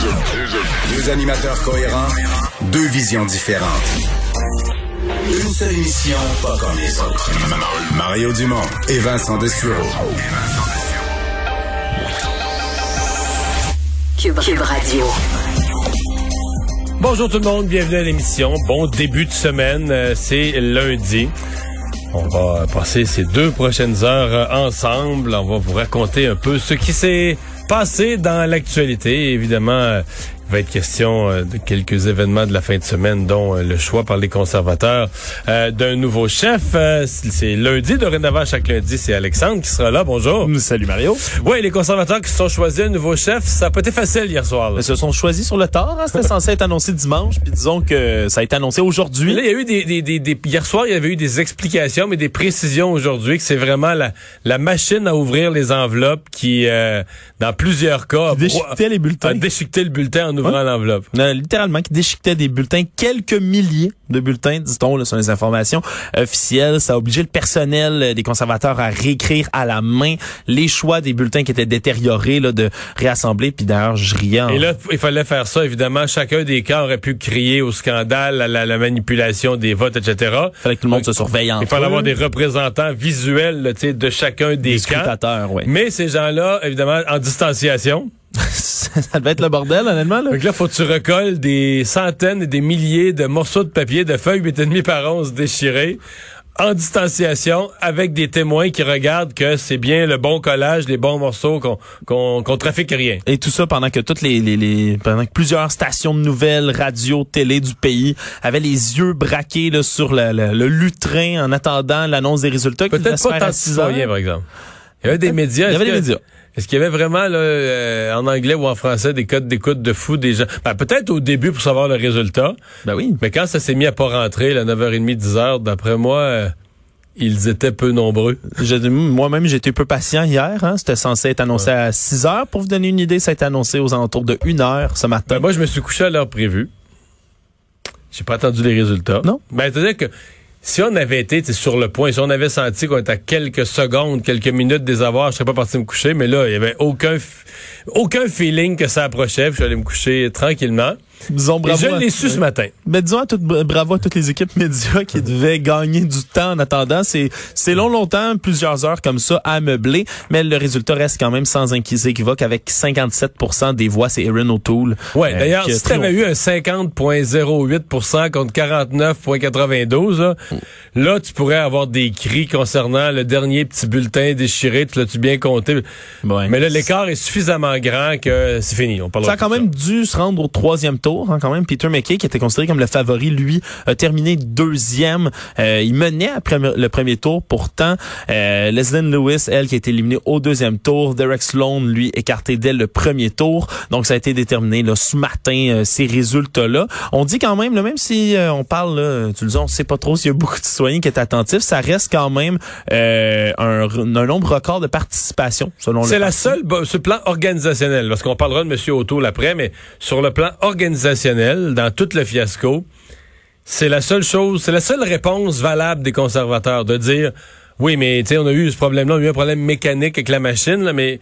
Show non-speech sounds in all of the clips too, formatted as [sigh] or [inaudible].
Deux animateurs cohérents, deux visions différentes. Une seule émission, pas comme les autres. Mario Dumont et Vincent Dessureau. Cube, Cube Radio. Bonjour tout le monde, bienvenue à l'émission. Bon début de semaine, euh, c'est lundi. On va passer ces deux prochaines heures euh, ensemble. On va vous raconter un peu ce qui s'est passé dans l'actualité. Évidemment, euh, va être question euh, de quelques événements de la fin de semaine, dont euh, le choix par les conservateurs euh, d'un nouveau chef. Euh, c'est lundi, dorénavant, chaque lundi, c'est Alexandre qui sera là. Bonjour. Salut Mario. Oui, les conservateurs qui se sont choisis un nouveau chef, ça n'a pas été facile hier soir. là. Ils se sont choisis sur le tard. Hein? C'était censé être annoncé dimanche, puis disons que ça a été annoncé aujourd'hui. là, il y a eu des, des, des, des- hier soir, il y avait eu des explications, mais des précisions aujourd'hui que c'est vraiment la, la machine à ouvrir les enveloppes qui, euh, dans plusieurs cas, Déchiquetait les bulletins. a déchiqueté le bulletin en ouvrant l'enveloppe. Euh, littéralement, qui déchiquetait des bulletins, quelques milliers de bulletins, dit-on, sur les informations officielles. Ça a obligé le personnel euh, des conservateurs à réécrire à la main les choix des bulletins qui étaient détériorés, là, de réassembler. Puis d'ailleurs, je riais. en- Et là, il fallait faire ça, évidemment. Chacun des cas aurait pu crier au scandale, à la, la manipulation des votes, etc. fallait que tout le monde se surveille entre Il fallait eux. avoir des représentants visuels là, tu sais, de chacun des, Des camps. ouais. Mais ces gens-là, évidemment, en distanciation. [laughs] ça devait être le bordel, honnêtement. Là. Donc là, faut que tu recolles des centaines et des milliers de morceaux de papier, de feuilles 8,5 par 11 déchirées, en distanciation, avec des témoins qui regardent que c'est bien le bon collage, les bons morceaux, qu'on qu'on qu'on trafique rien. Et tout ça pendant que toutes les, les, les- pendant que plusieurs stations de nouvelles, radio, télé du pays avaient les yeux braqués là, sur le, le, le lutrin en attendant l'annonce des résultats. Peut-être se pas tant à de 6 heures. citoyens, par exemple. Il y avait des médias. Il y avait des que- médias. Est-ce qu'il y avait vraiment, là, euh, en anglais ou en français, des codes d'écoute de fou des gens? Ben, peut-être au début pour savoir le résultat. Ben oui. Mais quand ça s'est mis à pas rentrer, là, 9h30, 10h, d'après moi, euh, ils étaient peu nombreux. Moi-même, j'étais peu patient hier. Hein. C'était censé être annoncé à 6 heures. Pour vous donner une idée, ça a été annoncé aux alentours de 1 heure ce matin. Ben, moi, je me suis couché à l'heure prévue. J'ai pas attendu les résultats. Non. Ben, c'est-à-dire que si on avait été sur le point, si on avait senti qu'on était à quelques secondes, quelques minutes des avoirs, je serais pas parti me coucher, mais là, il y avait aucun, aucun feeling que ça approchait, puis je suis allé me coucher tranquillement. Disons Et bravo. je à- l'ai su ce matin. Ben, disons à toutes- bravo à toutes les équipes médias qui devaient gagner du temps en attendant. C'est, c'est long, longtemps, plusieurs heures comme ça à meubler, mais le résultat reste quand même sans équivoque avec 57 des voix. C'est Erin O'Toole. Ouais, euh, d'ailleurs, si t'avais eu un 50,08 contre 49,92, là, là, tu pourrais avoir des cris concernant le dernier petit bulletin déchiré. Tu l'as-tu bien compté? Ouais. Mais là, l'écart est suffisamment grand que c'est fini. On Ça a quand même dû se rendre au troisième tour, hein, quand même. Peter McKay, qui était considéré comme le favori, lui, a terminé deuxième. Euh, il menait après le premier tour. Pourtant, euh, Leslie Lewis, elle, qui a été éliminée au deuxième tour. Derek Sloan, lui, écarté dès le premier tour. Donc, ça a été déterminé là, ce matin, euh, ces résultats-là. On dit quand même, là, même si euh, on parle, là, tu le dis, on sait pas trop s'il y a beaucoup de citoyens qui est attentifs, ça reste quand même un, un nombre record de participation, selon le C'est la seule, ce plan organisationnel, parce qu'on parlera de M. O'Toole après, mais sur le plan organisationnel, dans tout le fiasco, c'est la seule chose, c'est la seule réponse valable des conservateurs de dire, oui, mais tu on a eu ce problème-là, on a eu un problème mécanique avec la machine, là, mais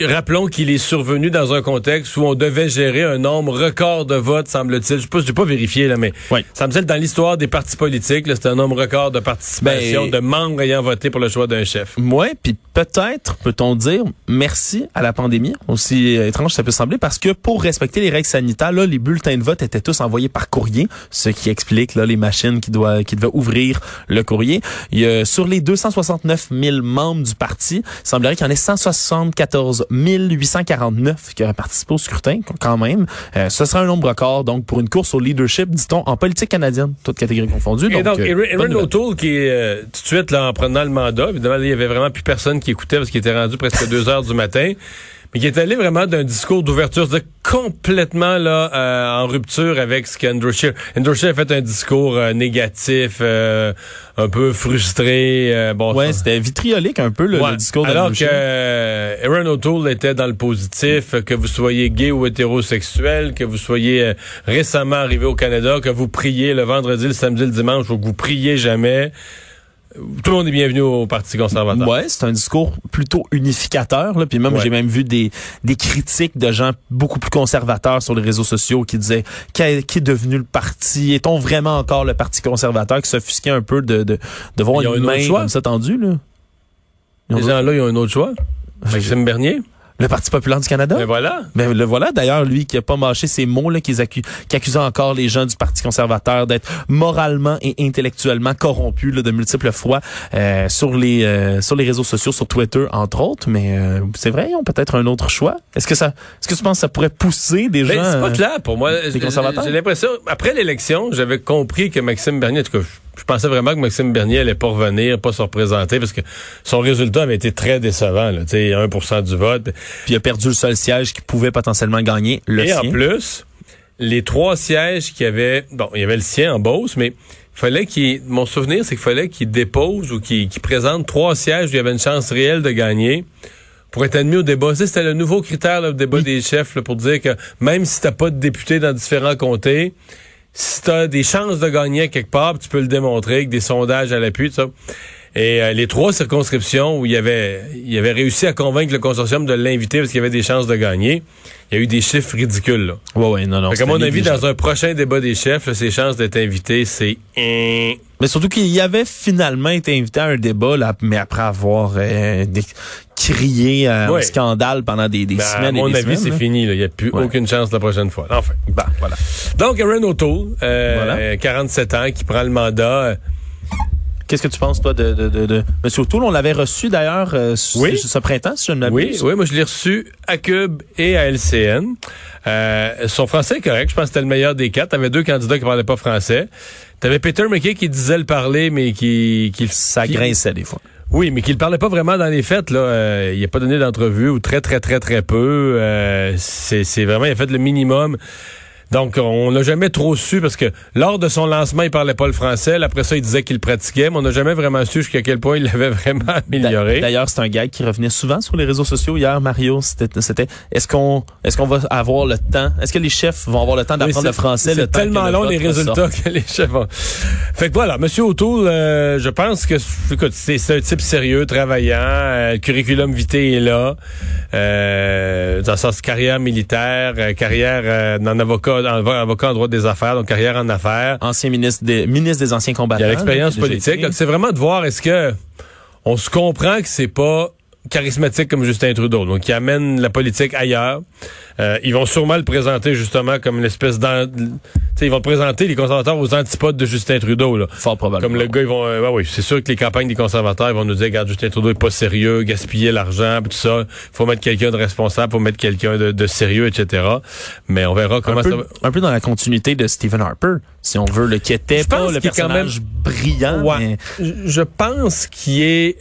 rappelons qu'il est survenu dans un contexte où on devait gérer un nombre record de votes, semble-t-il. Je sais pas, vérifié, là, mais Oui. ça me semble dans l'histoire des partis politiques, c'est un nombre record de participation, Ben, de membres ayant voté pour le choix d'un chef. Ouais, puis peut-être peut-on dire merci à la pandémie, aussi étrange que ça peut sembler, parce que pour respecter les règles sanitaires, là, les bulletins de vote étaient tous envoyés par courrier, ce qui explique là les machines qui doivent qui devaient ouvrir le courrier. Il y a, sur les 269 000 membres du parti, il semblerait qu'il y en ait 174 849 qui auraient participé au scrutin, quand même. Euh, ce serait un nombre record, donc pour une course au leadership, dit-on, en politique canadienne, toutes catégories confondues. Et donc, euh, Erin nouvelle. O'Toole, qui est euh, tout de suite là, en prenant le mandat, évidemment, il y avait vraiment plus personne qui écoutait parce qu'il était rendu presque deux heures du matin, mais qui est allé vraiment d'un discours d'ouverture, c'est-à-dire complètement là euh, en rupture avec ce qu'Andrew Scheer. Andrew Scheer a fait un discours euh, négatif, euh, un peu frustré. euh, bon, Ouais, ça- c'était vitriolique un peu le, Ouais. le discours de Alors que euh, Aaron O'Toole était dans le positif, que vous soyez gay ou hétérosexuel, que vous soyez récemment arrivé au Canada, que vous priez le vendredi, le samedi, le dimanche, ou que vous priez jamais. Tout le monde est bienvenu au Parti conservateur. Ouais, c'est un discours plutôt unificateur. Là. Puis même, Ouais. j'ai même vu des, des critiques de gens beaucoup plus conservateurs sur les réseaux sociaux qui disaient qui est devenu le parti? Est-on vraiment encore le Parti conservateur qui s'offusquait un peu de, de, de voir une un autre main comme ça tendue? Là. Ils ont- Les gens-là, ils ont un autre choix. Maxime Bernier. Le Parti populaire du Canada? Mais voilà. Ben le voilà d'ailleurs lui qui a pas mâché ces mots là qui, accu- qui accusait encore les gens du Parti conservateur d'être moralement et intellectuellement corrompus là, de multiples fois euh, sur les euh, sur les réseaux sociaux sur Twitter entre autres mais euh, c'est vrai ils ont peut-être un autre choix est-ce que ça est-ce que tu penses que ça pourrait pousser des Ben, gens c'est pas euh, clair pour moi. J'ai- conservateurs? J'ai l'impression, après l'élection, j'avais compris que Maxime Bernier, en tout cas, je, pensais vraiment que Maxime Bernier allait pas revenir, pas se représenter, parce que son résultat avait été très décevant. Là, Tu sais, 1% du vote. puis il a perdu le seul siège qui pouvait potentiellement gagner le Et sien en plus, les trois sièges qu'il y avait, bon, il y avait le sien en Beauce, mais il fallait qu'il, mon souvenir, c'est qu'il fallait qu'il dépose ou qu'il qu'il présente trois sièges où il y avait une chance réelle de gagner pour être admis au débat. C'était le nouveau critère, là, le débat des chefs, là, pour dire que même si t'as pas de député dans différents comtés, si t'as des chances de gagner quelque part, tu peux le démontrer avec des sondages à l'appui, tout ça. Et euh, les trois circonscriptions où il y avait, il avait réussi à convaincre le consortium de l'inviter parce qu'il y avait des chances de gagner, il y a eu des chiffres ridicules. Là. ouais ouais non non c'était mon avis, dans un prochain débat des chefs, là, ses chances d'être invité, c'est un. Mais surtout qu'il y avait finalement été invité à un débat, là, mais après avoir euh, des- crié euh, Ouais. un scandale pendant des, des Ben, à semaines et mon des avis, c'est fini. Il n'y a plus Ouais. aucune chance la prochaine fois. Enfin. Bah, voilà. Donc, Aaron O'Toole, euh, Voilà. euh, 47 ans, qui prend le mandat. Qu'est-ce que tu penses, toi, de, de, de, de... Monsieur O'Toole? On l'avait reçu, d'ailleurs, euh, ce, Oui. ce printemps, si je ne Oui, m'abuse. oui, moi je l'ai reçu à Cube et à LCN. Euh, son français est correct, je pense que c'était le meilleur des quatre. T'avais deux candidats qui parlaient pas français. T'avais Peter McKay qui disait le parler, mais qui... qui Ça qui- grinçait des fois. Oui, mais qui ne parlait pas vraiment dans les fêtes. Là, Euh, il n'a pas donné d'entrevue ou très, très, très, très peu. Euh, c'est c'est vraiment, il a fait le minimum. Donc, on n'a jamais trop su parce que lors de son lancement, il parlait pas le français. Après ça, il disait qu'il le pratiquait, mais on n'a jamais vraiment su jusqu'à quel point il l'avait [laughs] vraiment amélioré. D'ailleurs, c'est un gag qui revenait souvent sur les réseaux sociaux hier, Mario. C'était, c'était est-ce qu'on, est-ce qu'on va avoir le temps? Est-ce que les chefs vont avoir le temps d'apprendre le français? le C'est que tellement le long les résultats que les chefs ont. Fait que voilà, Monsieur O'Toole, euh, je pense que écoute, c'est c'est un type sérieux, travaillant. euh, le curriculum vitae est là. Euh, dans sa carrière militaire, euh, carrière euh, en avocat, en, avocat en droit des affaires, donc carrière en affaires. Ancien ministre des, ministre des anciens Il combattants. y a l'expérience politique. Donc, c'est vraiment de voir est-ce que on se comprend que c'est pas charismatique comme Justin Trudeau. Donc, il amène la politique ailleurs. Euh, ils vont sûrement le présenter justement comme une espèce d'an... Ils vont le présenter, les conservateurs, aux antipodes de Justin Trudeau. Là. Fort probablement. Comme le gars, ils vont... euh, ouais, oui, c'est sûr que les campagnes des conservateurs, ils vont nous dire, regarde, Justin Trudeau est pas sérieux, gaspiller l'argent, tout ça. faut mettre quelqu'un de responsable, faut mettre quelqu'un de, de sérieux, etc. Mais on verra comment un ça peu, va... un peu dans la continuité de Stephen Harper, si on veut, le qui était Je pas pense le quand personnage brillant, Ouais. mais Je pense qu'il est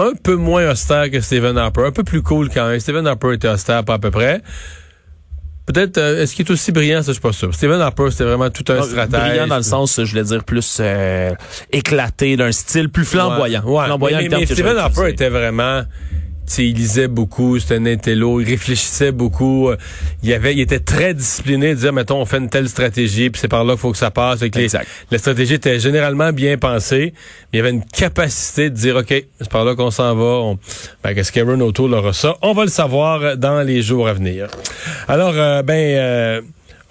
un peu moins austère que Stephen Harper, un peu plus cool quand même. Stephen Harper était austère, pas à peu près. Peut-être, euh, est-ce qu'il est aussi brillant, ça, je suis pas sûr. Stephen Harper, c'était vraiment tout un Non, stratège. brillant dans le sens, je voulais dire, plus euh, éclaté, d'un style plus flamboyant. Ouais, ouais. Flamboyant, mais, mais Stephen Harper était vraiment... il lisait beaucoup, c'était un intello, il réfléchissait beaucoup. euh, Il avait, il était très discipliné, de dire, mettons, on fait une telle stratégie, puis c'est par là qu'il faut que ça passe. Avec les, la stratégie était généralement bien pensée, mais il y avait une capacité de dire, OK, c'est par là qu'on s'en va. On... Ben, qu'est-ce qu'Aaron O'Toole aura ça? On va le savoir dans les jours à venir. Alors, euh, ben... euh,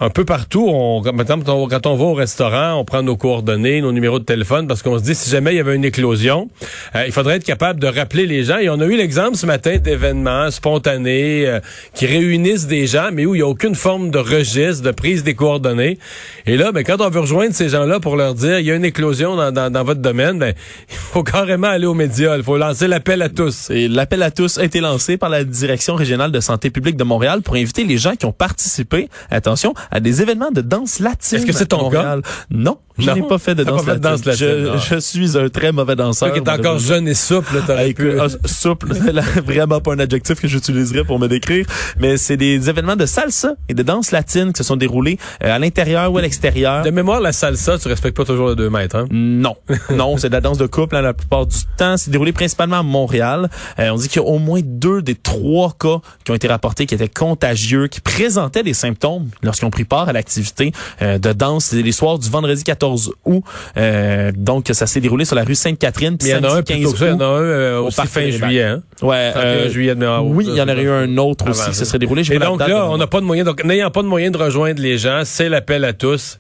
un peu partout, on, quand on va au restaurant, on prend nos coordonnées, nos numéros de téléphone, parce qu'on se dit, si jamais il y avait une éclosion, euh, il faudrait être capable de rappeler les gens. Et on a eu l'exemple ce matin d'événements spontanés euh, qui réunissent des gens, mais où il n'y a aucune forme de registre, de prise des coordonnées. Et là, ben, quand on veut rejoindre ces gens-là pour leur dire, il y a une éclosion dans, dans, dans votre domaine, ben, [laughs] il faut carrément aller aux médias. Il faut lancer l'appel à tous. Et l'appel à tous a été lancé par la Direction régionale de santé publique de Montréal pour inviter les gens qui ont participé, attention, à des événements de danse latine. Est-ce que c'est ton Montréal. Non, je n'ai pas fait de danse pas fait de latine. danse latine, Je, je suis un très mauvais danseur. Toi qui es encore jeune et souple, t'aurais pu... ah, souple, [laughs] vraiment pas un adjectif que j'utiliserais pour me décrire, mais c'est des événements de salsa et de danse latine qui se sont déroulés euh, à l'intérieur ou à l'extérieur. De mémoire, la salsa, tu respectes pas toujours le 2 mètres, hein? Non, [laughs] non, c'est de la danse de couple hein, la plupart du temps. C'est déroulé principalement à Montréal. Euh, on dit qu'il y a au moins deux des trois cas qui ont été rapportés qui étaient contagieux, qui présentaient des symptômes lorsqu'ils ont pris pris part à l'activité de danse les soirs du vendredi 14 août. donc, ça s'est déroulé sur la rue Sainte-Catherine. Il y en a un plutôt ça, il y en a un fin juillet. Hein? Ouais, juillet Oui, il y en aurait eu un autre aussi qui se serait déroulé. Et donc là, on n'a pas de moyen. Donc, n'ayant pas de moyen de rejoindre les gens, c'est l'appel à tous.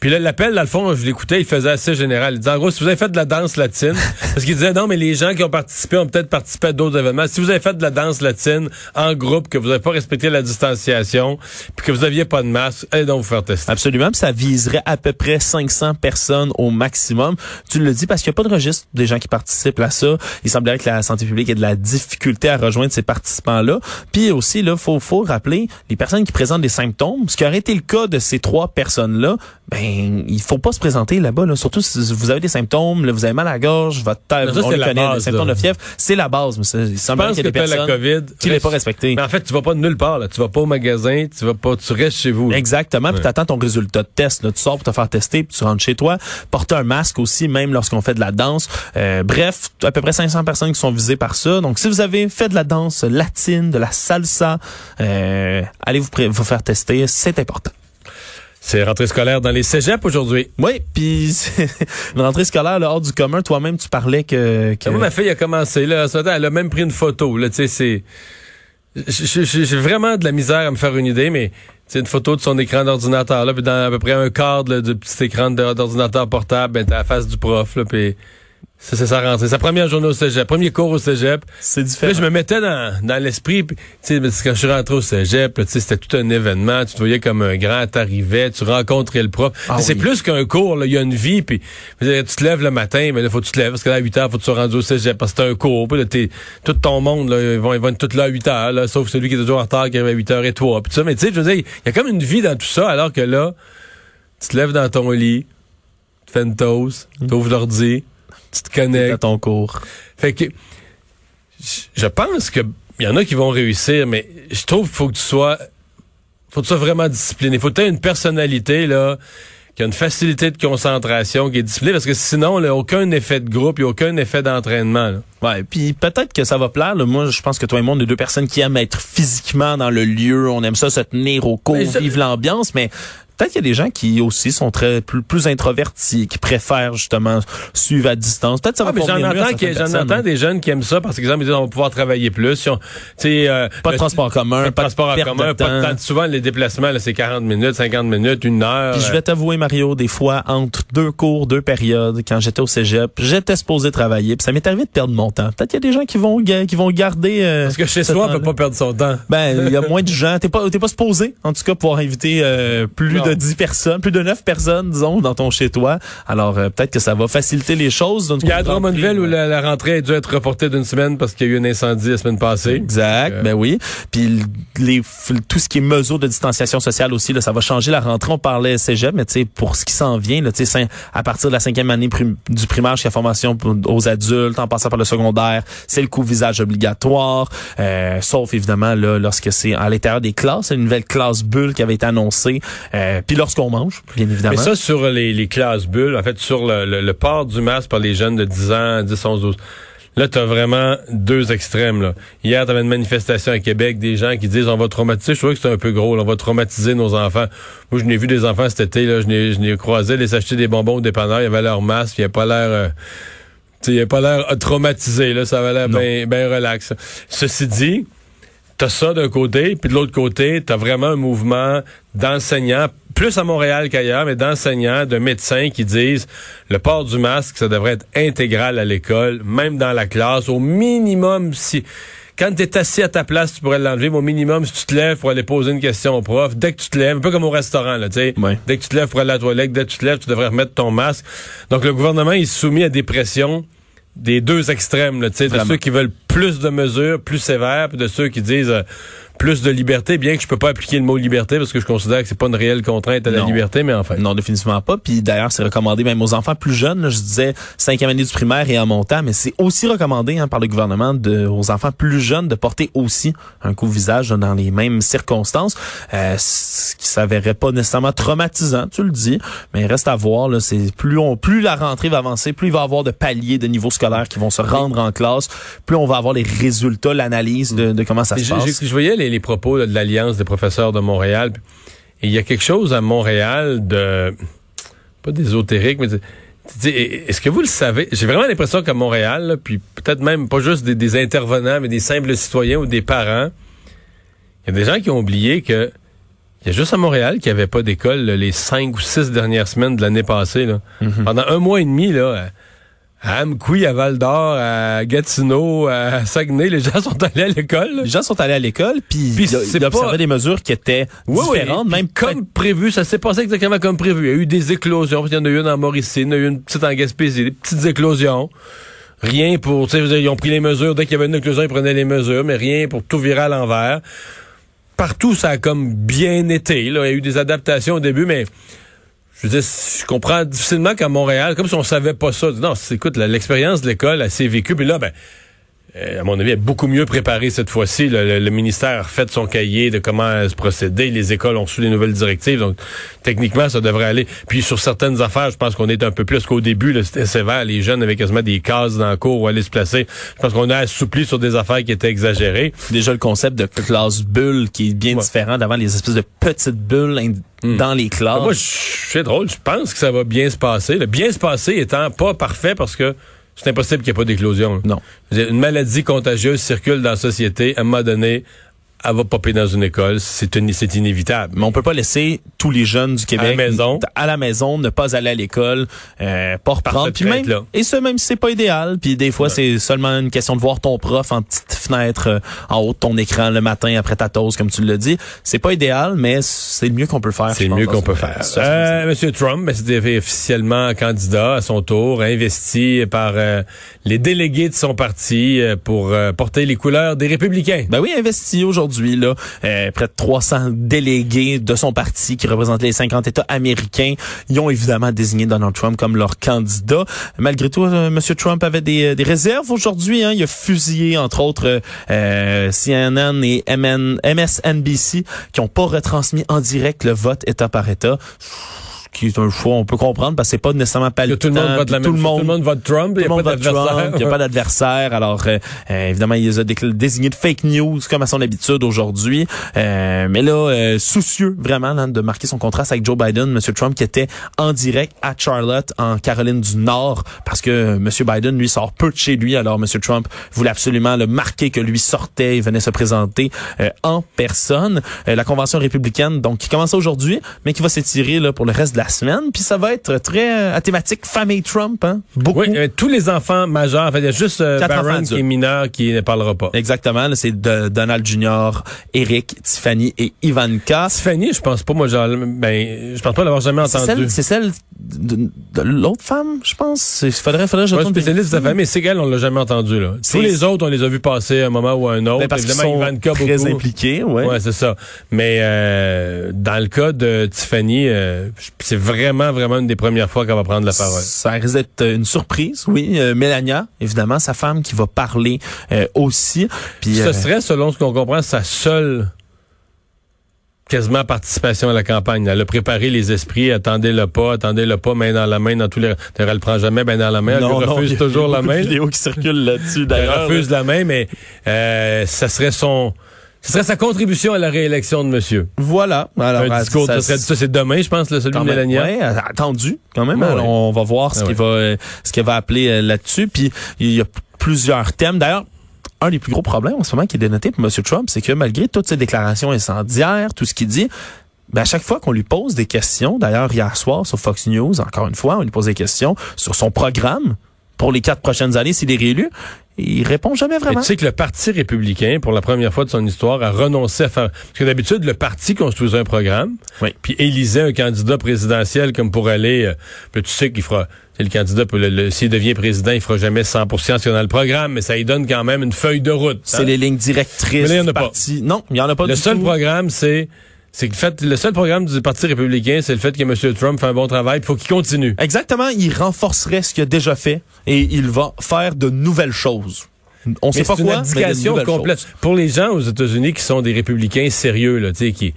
Puis là, l'appel, dans le fond, je l'écoutais, il faisait assez général. Il disait, en gros, si vous avez fait de la danse latine, [laughs] parce qu'il disait, non, mais les gens qui ont participé ont peut-être participé à d'autres événements. Si vous avez fait de la danse latine en groupe, que vous n'avez pas respecté la distanciation, puis que vous n'aviez pas de masque, allez donc vous faire tester. Absolument, ça viserait à peu près 500 personnes au maximum. Tu le dis parce qu'il n'y a pas de registre des gens qui participent à ça. Il semblerait que la santé publique ait de la difficulté à rejoindre ces participants-là. Puis aussi, là, faut, faut rappeler, les personnes qui présentent des symptômes, ce qui aurait été le cas de ces trois personnes-là, ben il faut pas se présenter là-bas. Là. Surtout si vous avez des symptômes, là, vous avez mal à la gorge, votre tête, on le connaît, base, les symptômes de fièvre, c'est la base. Mais ça, il semble qu'il y a des personnes la COVID, qui n'est pas respecté. Mais en fait, tu vas pas de nulle part. Là. Tu vas pas au magasin, tu vas pas, tu restes chez vous. Exactement. Puis tu attends ton résultat de test. Là. Tu sors pour te faire tester, puis tu rentres chez toi. Porter un masque aussi, même lorsqu'on fait de la danse. Euh, bref, à peu près 500 personnes qui sont visées par ça. Donc, si vous avez fait de la danse latine, de la salsa, euh, allez vous, vous faire tester. C'est important. C'est rentrée scolaire dans les cégeps aujourd'hui. Oui, puis une rentrée scolaire là, hors du commun. Toi-même, tu parlais que... que... ma fille a commencé, là, elle a même pris une photo. Là, tu sais, c'est... J'ai vraiment de la misère à me faire une idée, mais une photo de son écran d'ordinateur, là, puis dans à peu près un quart du petit écran d'ordinateur portable, ben, t'as la face du prof, là, puis c'est sa rentrée. Sa première journée au cégep. Premier cours au cégep. C'est différent. Là, je me mettais dans, dans l'esprit. Tu sais, quand je suis rentré au cégep, c'était tout un événement. Tu te voyais comme un grand, t'arrivais, tu rencontrais le prof. Ah c'est plus qu'un cours, Il y a une vie. Puis, tu te lèves le matin, mais là, faut que tu te lèves. Parce que là, à 8 heures, faut que tu sois rendu au cégep. Parce que c'est un cours. Puis là, tout ton monde, là, ils vont, ils vont être tous là à 8 heures, là, sauf celui qui est toujours en retard, qui arrive à 8 heures et toi. Puis ça, mais tu sais, je veux dire, il y a comme une vie dans tout ça, alors que là, tu te lèves dans ton lit, tu fais une toast, tu ouvres l'ordi, tu te connais. À ton cours. Fait que je pense que il y en a qui vont réussir, mais je trouve qu'il faut que tu sois faut que tu sois vraiment discipliné. Il faut que tu aies une personnalité là qui a une facilité de concentration, qui est disciplinée, parce que sinon, a aucun effet de groupe, il n'y a aucun effet d'entraînement. Ouais, puis peut-être que ça va plaire. Moi, je pense que toi et moi, on est deux personnes qui aiment être physiquement dans le lieu. On aime ça se tenir au cours, vivre l'ambiance, mais Peut-être qu'il y a des gens qui aussi sont très plus, plus introvertis, qui préfèrent justement suivre à distance. Peut-être ça va ah, J'en entends, j'en entends des jeunes qui aiment ça parce qu'exemple, ils disent on va pouvoir travailler plus. Si on, euh, pas de transport commun, pas de transport en commun, pas de temps. Souvent les déplacements, c'est 40 minutes, 50 minutes, une heure. Puis je vais t'avouer Mario, des fois entre deux cours, deux périodes, quand j'étais au cégep, j'étais supposé travailler, puis ça m'est arrivé de perdre mon temps. Peut-être qu'il y a des gens qui vont qui vont garder. Euh, parce que chez soi, on peut pas perdre son temps. Ben il y a moins de gens. T'es pas t'es pas supposé, en tout cas, pouvoir inviter euh, plus de 10 personnes, plus de 9 personnes, disons, dans ton chez-toi. Alors, euh, peut-être que ça va faciliter les choses. Il y a à Drummondville où la, rentrée a dû être reportée d'une semaine parce qu'il y a eu un incendie la semaine passée. Exact, euh, ben oui. Puis les, tout ce qui est mesures de distanciation sociale aussi, là, ça va changer la rentrée. On parlait cégep, mais tu sais, pour ce qui s'en vient, là, à partir de la cinquième année du primaire jusqu'à formation aux adultes, en passant par le secondaire, c'est le coup visage obligatoire, euh, sauf évidemment là, lorsque c'est à l'intérieur des classes, une nouvelle classe bulle qui avait été annoncée. Puis lorsqu'on mange, bien évidemment. Mais ça, sur les, les classes bulles, en fait, sur le, le, port du masque par les jeunes de 10 ans, 10, 11, 12. Là, tu as vraiment deux extrêmes. Là. Hier, tu avais une manifestation à Québec, des gens qui disent on va traumatiser. Je trouvais que c'était un peu gros. on va traumatiser nos enfants. Moi, je n'ai vu des enfants cet été. Là, je n'ai croisé les acheter des bonbons au dépanneur. Ils avaient leur masque. Il a pas l'air... Euh, il a pas l'air traumatisé. Là, ça avait l'air bien ben relax. Ceci dit, T'as ça d'un côté, puis de l'autre côté, t'as vraiment un mouvement d'enseignants, plus à Montréal qu'ailleurs, mais d'enseignants, de médecins qui disent le port du masque, ça devrait être intégral à l'école, même dans la classe, au minimum si quand tu es assis à ta place, tu pourrais l'enlever, mais au minimum, si tu te lèves pour aller poser une question au prof, dès que tu te lèves, un peu comme au restaurant, là, tu sais, dès que tu te lèves pour aller à la toilette, dès que tu te lèves, tu devrais remettre ton masque. Donc, le gouvernement est soumis à des pressions des deux extrêmes, là, de ceux qui veulent plus de mesures, plus sévères, puis de ceux qui disent euh, plus de liberté, bien que je peux pas appliquer le mot liberté parce que je considère que c'est pas une réelle contrainte à la liberté, mais enfin. Non, définitivement pas. Puis d'ailleurs, c'est recommandé même aux enfants plus jeunes. je disais cinquième année du primaire et en montant, mais c'est aussi recommandé hein, par le gouvernement de, aux enfants plus jeunes de porter aussi un couvre-visage dans les mêmes circonstances, euh, ce qui s'avérait pas nécessairement traumatisant, tu le dis, mais reste à voir. Là, c'est plus on, plus la rentrée va avancer, plus il va y avoir de paliers de niveau scolaire qui vont se rendre en classe, plus on va avoir les résultats, l'analyse de, de comment ça se passe. Je voyais les, propos de l'Alliance des professeurs de Montréal. Et il y a quelque chose à Montréal de pas d'ésotérique, mais est-ce que vous le savez? J'ai vraiment l'impression qu'à Montréal, puis peut-être même pas juste des, intervenants, mais des simples citoyens ou des parents, il y a des gens qui ont oublié que il y a juste à Montréal qu'il n'y avait pas d'école les cinq ou six dernières semaines de l'année passée. Là. Mm-hmm. Pendant un mois et demi, là, à Amqui, à Val d'Or, à Gatineau, à Saguenay, les gens sont allés à l'école. Les gens sont allés à l'école, puis ils observaient des mesures qui étaient différentes, même comme prévu. Ça s'est passé exactement comme prévu. Il y a eu des éclosions. Il y en a eu une en Mauricie, il y en a eu une petite en Gaspésie, des petites éclosions. Rien pour, tu sais, ils ont pris les mesures. Dès qu'il y avait une éclosion, ils prenaient les mesures, mais rien pour tout virer à l'envers. Partout, ça a comme bien été. Là. Il y a eu des adaptations au début, mais je veux dire, je comprends difficilement qu'à Montréal, comme si on savait pas ça. Non, écoute, l'expérience de l'école, elle s'est vécue. Puis là, ben, à mon avis, est beaucoup mieux préparé cette fois-ci. Le, ministère a fait son cahier de comment se procéder. Les écoles ont reçu les nouvelles directives. Donc, techniquement, ça devrait aller. Puis, sur certaines affaires, je pense qu'on est un peu plus qu'au début. C'était sévère. Les jeunes avaient quasiment des cases dans le cours où aller se placer. Je pense qu'on a assoupli sur des affaires qui étaient exagérées. Déjà, le concept de classe bulle qui est bien différent d'avant les espèces de petites bulles hmm. dans les classes. Moi, c'est drôle. Je pense que ça va bien se passer. Le bien se passer étant pas parfait parce que c'est impossible qu'il n'y ait pas d'éclosion. Non. Une maladie contagieuse circule dans la société. À un moment donné, elle va popper dans une école, c'est c'est inévitable. Mais on peut pas laisser tous les jeunes du Québec à la maison, à la maison ne pas aller à l'école, euh, pas reprendre. Puis même, et ça même si c'est pas idéal. Puis des fois c'est seulement une question de voir ton prof en petite fenêtre euh, en haut de ton écran le matin après ta toast, comme tu le dis. C'est pas idéal, mais c'est le mieux qu'on peut faire. C'est le mieux qu'on peut faire. Euh, Monsieur Trump, ben, c'était officiellement candidat à son tour, investi par euh, les délégués de son parti euh, pour porter les couleurs des républicains. Ben oui, investi aujourd'hui aujourd'hui, là, euh, près de 300 délégués de son parti qui représentent les 50 États américains. Ils ont évidemment désigné Donald Trump comme leur candidat. Malgré tout, euh, M. Trump avait des, euh, des réserves aujourd'hui. Hein. Il a fusillé, entre autres, CNN et MN, MSNBC qui ont pas retransmis en direct le vote État par État qui est un choix, on peut comprendre, parce que c'est pas nécessairement palpitant. Tout le monde vote la tout, le monde, tout le monde vote Trump, il n'y a, pas d'adversaire. Il n'y a pas d'adversaire. Alors, euh, euh, évidemment, il les a désignés de fake news, comme à son habitude aujourd'hui. Euh, mais là, soucieux vraiment de marquer son contraste avec Joe Biden, M. Trump, qui était en direct à Charlotte, en Caroline du Nord, parce que M. Biden, lui, sort peu de chez lui. Alors, M. Trump voulait absolument le marquer que lui sortait, il venait se présenter en personne. la convention républicaine, donc, qui commence aujourd'hui, mais qui va s'étirer là pour le reste de la semaine. Puis ça va être très euh, à thématique famille Trump, hein? Beaucoup. Oui, euh, tous les enfants majeurs. En fait, il y a juste euh, Barron qui est mineur qui ne parlera pas. Exactement. C'est Donald Jr., Eric, Tiffany et Ivanka. Tiffany, je pense pas, moi, ben, je pense pas l'avoir jamais entendu. C'est celle, de, l'autre femme, je pense. Il faudrait, faudrait, je retourne. spécialiste de sa famille, c'est elle, on l'a jamais entendu, là. Tous les autres, on les a vus passer un moment ou un autre. Ben parce Évidemment, sont Ivanka très beaucoup. impliqués, ouais. Ouais, c'est ça. Mais, euh, dans le cas de Tiffany, euh, c'est vraiment, vraiment une des premières fois qu'elle va prendre la parole. Ça risque d'être une surprise, oui. Euh, Mélania, évidemment, sa femme qui va parler euh, aussi. Puis, ce euh, serait, selon ce qu'on comprend, sa seule quasiment participation à la campagne. Elle a préparé les esprits, attendez-le pas, attendez-le pas, main dans la main dans tous les... Elle le prend jamais main dans la main, elle refuse toujours la main. Il y a vidéos qui circulent là-dessus d'ailleurs. Elle refuse la main, mais euh, ça serait son ce serait sa contribution à la réélection de monsieur. Voilà. Alors, un discours, ça, ça c'est demain, je pense, le celui de Mélania. Oui, attendu quand même. on va voir ce ah qu'il va ce qu'il va appeler euh, là-dessus. Puis il y a plusieurs thèmes. D'ailleurs, un des plus gros problèmes en ce moment qui est dénoté pour M. Trump, c'est que malgré toutes ses déclarations incendiaires, tout ce qu'il dit, ben à chaque fois qu'on lui pose des questions, d'ailleurs hier soir sur Fox News, encore une fois, on lui pose des questions sur son programme pour les quatre prochaines années s'il est réélu, il répond jamais vraiment. tu sais que le Parti républicain, pour la première fois de son histoire, a renoncé à faire... Parce que d'habitude, le parti construisait un programme, oui. puis élisait un candidat présidentiel comme pour aller... Euh, puis tu sais qu'il fera... Le candidat, s'il devient président, il fera jamais 100 ce qu'il dans le programme, mais ça lui donne quand même une feuille de route. C'est hein. les lignes directrices du parti. Non, il n'y en a pas Le seul programme, c'est c'est que fait, le seul programme du Parti républicain, c'est le fait que M. Trump fait un bon travail. Il faut qu'il continue. Exactement. Il renforcerait ce qu'il a déjà fait et il va faire de nouvelles choses. On sait pas quoi, une abdication complète. Pour les gens aux États-Unis qui sont des républicains sérieux, là, qui,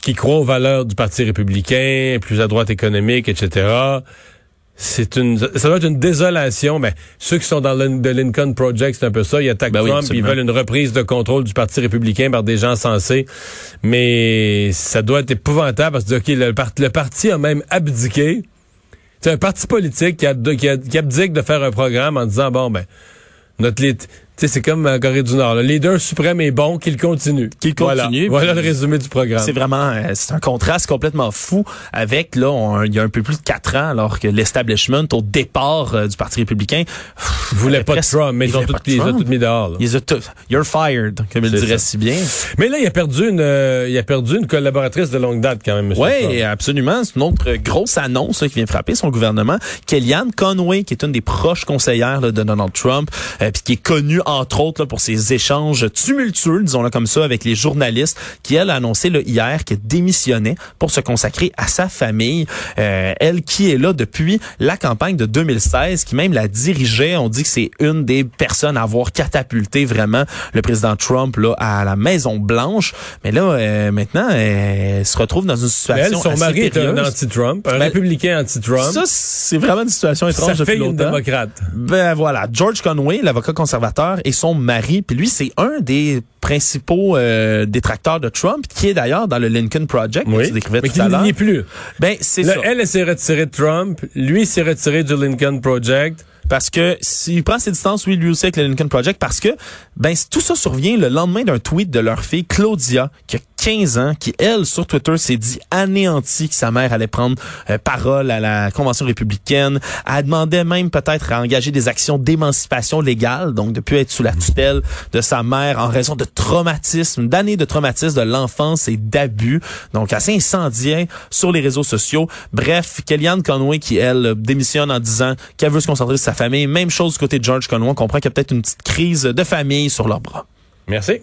qui croient aux valeurs du Parti républicain, plus à droite économique, etc., c'est une, ça doit être une désolation. Mais ceux qui sont dans le Lincoln Project, c'est un peu ça. Ils attaquent Ben oui, Trump, ils absolument. veulent une reprise de contrôle du Parti républicain par des gens sensés. Mais ça doit être épouvantable parce que ok, le, le parti a même abdiqué. C'est un parti politique qui, a, qui, a- qui abdique de faire un programme en disant bon ben notre c'est comme en Corée du Nord. Le leader suprême est bon, qu'il continue. Qu'il Voilà. continue, Voilà, puis- le résumé du programme. C'est vraiment, euh, c'est un contraste complètement fou avec, là, il y a un peu plus de quatre ans, alors que l'establishment, au départ euh, du Parti républicain, Ils voulaient pas de Trump, mais ils, ont de ils ont tous mis dehors. là. ils ont tout- you're fired, comme il dirait ça. si bien. Mais là, il a perdu une, euh, il a perdu une collaboratrice de longue date quand même. Oui, absolument. C'est une autre grosse annonce là, qui vient frapper son gouvernement. Kellyanne Conway, qui est une des proches conseillères là, de Donald Trump, euh, puis qui est connue entre autres là, pour ses échanges tumultueux, disons-le comme ça, avec les journalistes, qui elle a annoncé là, hier qu'elle démissionnait pour se consacrer à sa famille. Euh, elle qui est là depuis la campagne de 2016, qui même la dirigeait. On dit que c'est une des personnes à avoir catapulté vraiment le président Trump là à la Maison Blanche. Mais là, euh, maintenant, elle se retrouve dans une Mais situation elle, son assez mari est un anti-Trump, un Ben, républicain anti-Trump. Ça, c'est vraiment une situation étrange Sa depuis fille, une longtemps. démocrate. Ben voilà, George Conway, l'avocat conservateur, et son mari, puis lui, c'est un des principaux euh, détracteurs de Trump, qui est d'ailleurs dans le Lincoln Project, que tu décrivais mais tout à l'heure. n'y est plus. Ben c'est ça. elle, elle s'est retirée de Trump. Lui s'est retiré du Lincoln Project. Parce que s'il prend ses distances, oui, lui aussi avec le Lincoln Project, parce que ben tout ça survient le lendemain d'un tweet de leur fille Claudia, qui a 15 ans, qui elle sur Twitter s'est dit anéantie que sa mère allait prendre euh, parole à la convention républicaine. Elle demandait même peut-être à engager des actions d'émancipation légale, donc de plus être sous la tutelle de sa mère en raison de traumatisme, d'années de traumatisme de l'enfance et d'abus. Donc assez incendiaire sur les réseaux sociaux. Bref, Kellyanne Conway qui elle démissionne en disant qu'elle veut se concentrer sur sa famille. Même chose du côté de George Conway. On comprend qu'il y a peut-être une petite crise de famille sur leurs bras. Merci.